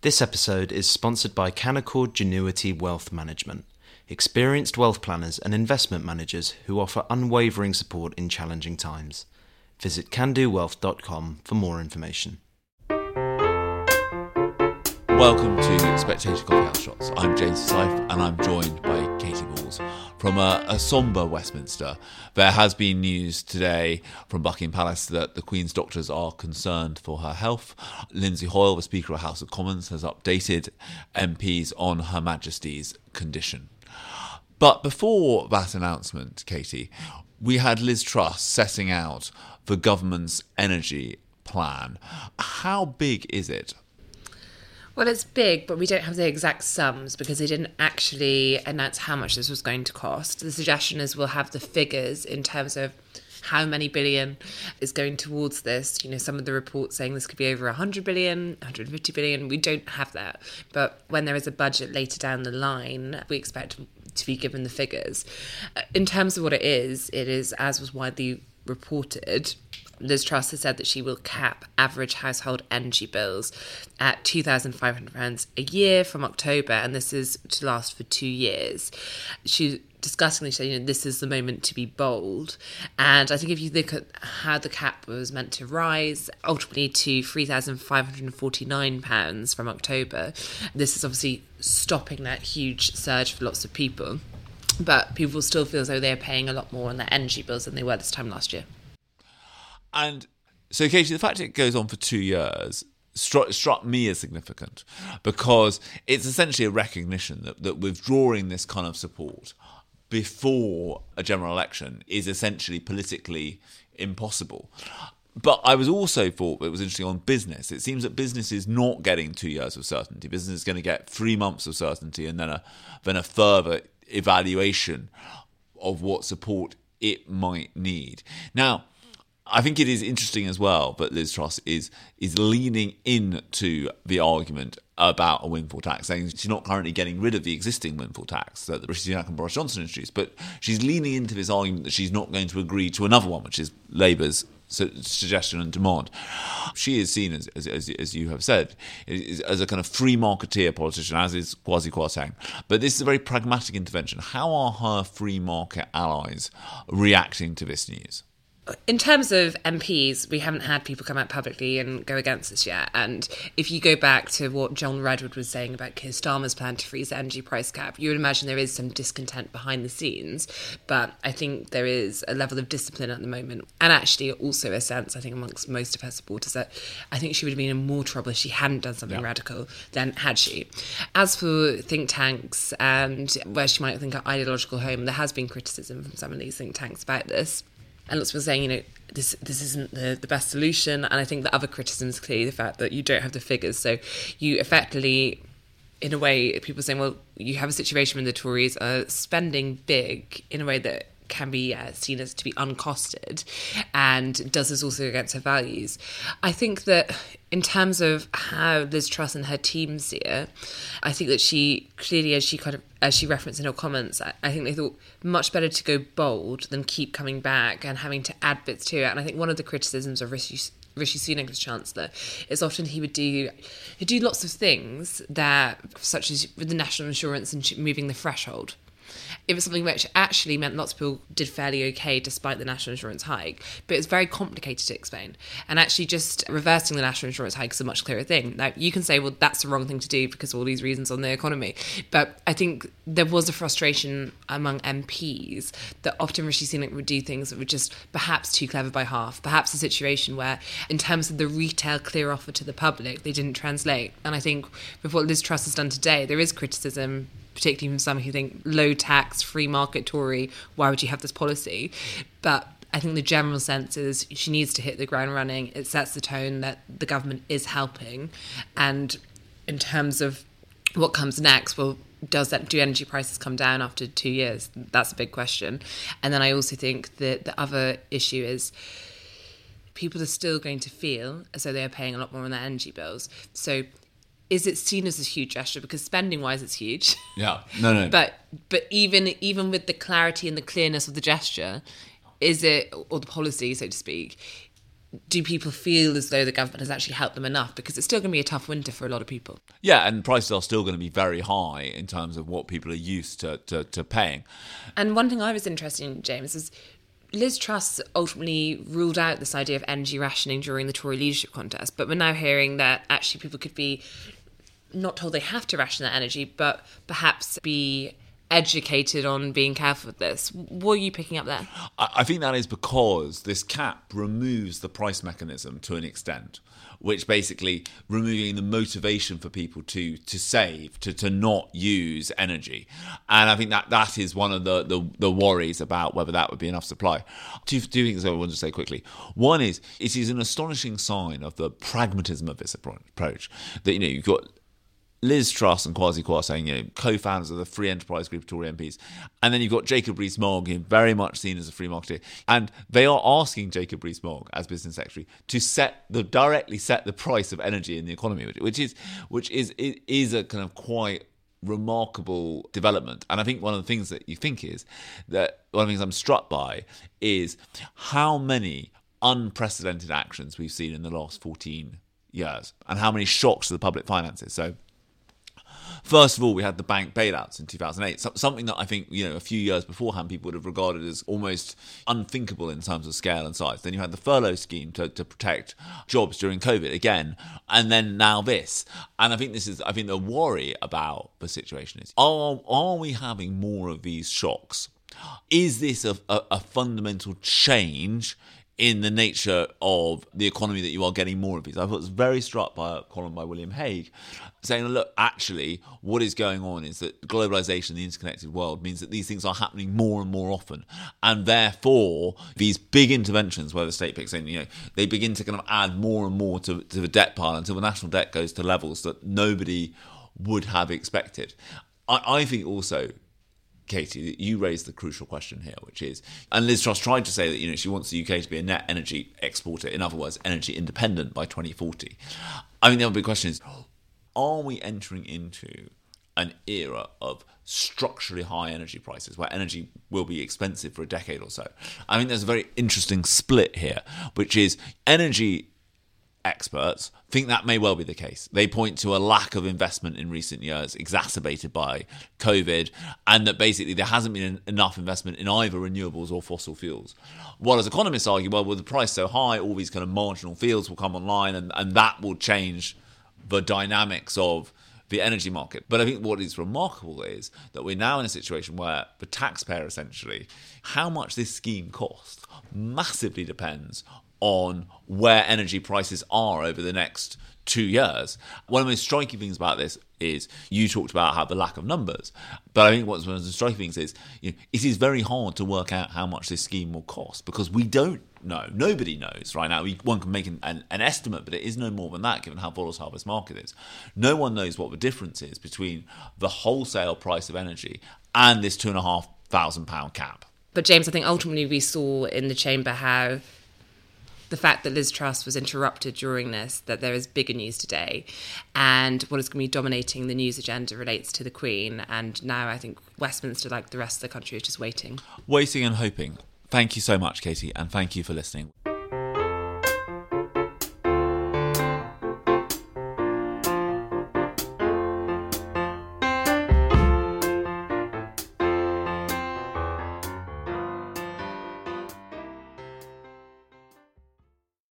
This episode is sponsored by Canaccord Genuity Wealth Management, experienced wealth planners and investment managers who offer unwavering support in challenging times. Visit canaccordwealth.com for more information. Welcome to Spectator Coffee House Shots. I'm James Forsyth and I'm joined by Katy Balls. From a, a, sombre Westminster, there has been news today from Buckingham Palace that the Queen's doctors are concerned for her health. Lindsay Hoyle, the Speaker of the House of Commons, has updated MPs on Her Majesty's condition. But before that announcement, Katy, we had Liz Truss setting out the government's energy plan. How big is it? Well, it's big, but we don't have the exact sums because they didn't actually announce how much this was going to cost. The suggestion is we'll have the figures in terms of how many billion is going towards this. You know, some of the reports saying this could be over 100 billion, 150 billion. We don't have that. But when there is a budget later down the line, we expect to be given the figures. Uh, in terms of what it is, it is, as was widely reported, Liz Truss has said that she will cap average household energy bills at £2,500 a year from October, and this is to last for two years. She disgustingly said, you know, this is the moment to be bold. And I think if you look at how the cap was meant to rise, ultimately to £3,549 from October, this is obviously stopping that huge surge for lots of people. But people still feel as though they're paying a lot more on their energy bills than they were this time last year. And so, Katy, the fact it goes on for two years struck, struck me as significant because it's essentially a recognition that, that withdrawing this kind of support before a general election is essentially politically impossible. But I was also thought it was interesting on business. It seems that business is not getting two years of certainty. Business is going to get three months of certainty and then a then a further evaluation of what support it might need. Now, I think it is interesting as well that Liz Truss is is leaning into the argument about a windfall tax, saying she's not currently getting rid of the existing windfall tax that the British and Boris Johnson introduced, but she's leaning into this argument that she's not going to agree to another one, which is Labour's suggestion and demand. She is seen, as, as, as you have said, as a kind of free marketeer politician, as is Kwasi Kwarteng. But this is a very pragmatic intervention. How are her free market allies reacting to this news? In terms of MPs, we haven't had people come out publicly and go against this yet. And if you go back to what John Redwood was saying about Keir Starmer's plan to freeze the energy price cap, you would imagine there is some discontent behind the scenes. But I think there is a level of discipline at the moment, and actually also a sense, I think, amongst most of her supporters that I think she would have been in more trouble if she hadn't done something yeah. radical than had she. As for think tanks and where she might think her ideological home, there has been criticism from some of these think tanks about this and lots of people saying, you know, this this isn't the, the best solution. And I think the other criticism is clearly the fact that you don't have the figures. So you effectively, in a way, people saying, well, you have a situation where the Tories are spending big in a way that can be uh, seen as to be uncosted and does this also against her values? I think that in terms of how liz truss and her team see it i think that she clearly as she kind of as she referenced in her comments I, I think they thought much better to go bold than keep coming back and having to add bits to it. And i think one of the criticisms of rishi Rishi Sunak as Chancellor is often he would do he'd do lots of things that such as with the national insurance and moving the threshold it was something which actually meant lots of people did fairly okay despite the national insurance hike. But it's very complicated to explain. And actually, just reversing the national insurance hike is a much clearer thing. Now, you can say, well, that's the wrong thing to do because of all these reasons on the economy. But I think there was a frustration among MPs that often Rishi Sunak would do things that were just perhaps too clever by half. Perhaps a situation where, in terms of the retail clear offer to the public, they didn't translate. And I think with what Liz Truss has done today, there is criticism particularly from some who think low tax, free market Tory, why would you have this policy? But I think the general sense is she needs to hit the ground running. It sets the tone that the government is helping. And in terms of what comes next, well, does that do energy prices come down after two years? That's a big question. And then I also think that the other issue is people are still going to feel as though they are paying a lot more on their energy bills. So is it seen as a huge gesture because spending wise it's huge yeah no no but but even even with the clarity and the clearness of the gesture is it or the policy so to speak do people feel as though the government has actually helped them enough? Because it's still going to be a tough winter for a lot of people. Yeah, and prices are still going to be very high in terms of what people are used to, to, to paying. And one thing I was interested in, James, is Liz Truss ultimately ruled out this idea of energy rationing during the Tory leadership contest, but we're now hearing that actually people could be not told they have to ration their energy, but perhaps be educated on being careful with this. What are you picking up there? I think that is because this cap removes the price mechanism to an extent, which basically removing the motivation for people to to save, to, to not use energy. And I think that that is one of the, the, the worries about whether that would be enough supply. Two, two things I want to say quickly. One is it is an astonishing sign of the pragmatism of this approach that you know you've got Liz Truss and Kwasi Kwarteng, you know, co-founders of the Free Enterprise Group Tory MPs, and then you've got Jacob Rees-Mogg, very much seen as a free marketer, and they are asking Jacob Rees-Mogg as business secretary to set the directly set the price of energy in the economy, which is which is is a kind of quite remarkable development. And I think one of the things that you think is that one of the things I'm struck by is how many unprecedented actions we've seen in the last 14 years and how many shocks to the public finances. So First of all, we had the bank bailouts in 2008, something that I think, you know, a few years beforehand people would have regarded as almost unthinkable in terms of scale and size. Then you had the furlough scheme to, to protect jobs during COVID again, and then now this. And I think this is, I think the worry about the situation is are, are we having more of these shocks? Is this a, a, a fundamental change in the nature of the economy that you are getting more of these. I was very struck by a column by William Hague saying, look, actually, what is going on is that globalization, the interconnected world, means that these things are happening more and more often. And therefore, these big interventions where the state picks in, you know, they begin to kind of add more and more to, to the debt pile until the national debt goes to levels that nobody would have expected. I, I think also Katy, you raised the crucial question here, which is, and Liz Truss tried to say that you know she wants the UK to be a net energy exporter, in other words, energy independent by 2040. I mean, the other big question is, are we entering into an era of structurally high energy prices where energy will be expensive for a decade or so? I mean, there's a very interesting split here, which is energy experts think that may well be the case. They point to a lack of investment in recent years, exacerbated by COVID, and that basically there hasn't been enough investment in either renewables or fossil fuels. While as economists argue, well, with the price so high, all these kind of marginal fields will come online, and, and that will change the dynamics of the energy market. But I think what is remarkable is that we're now in a situation where the taxpayer essentially, how much this scheme costs massively depends on where energy prices are over the next two years. One of the most striking things about this is you talked about how the lack of numbers, but I think what's one of the striking things is you know, it is very hard to work out how much this scheme will cost because we don't know. Nobody knows right now. One can make an, an, an estimate, but it is no more than that given how volatile this market is. No one knows what the difference is between the wholesale price of energy and this two and a half thousand pound cap. But James, I think ultimately we saw in the chamber how the fact that Liz Truss was interrupted during this, that there is bigger news today, and what is going to be dominating the news agenda relates to the Queen. And now I think Westminster, like the rest of the country, is just waiting. Waiting and hoping. Thank you so much, Katy, and thank you for listening.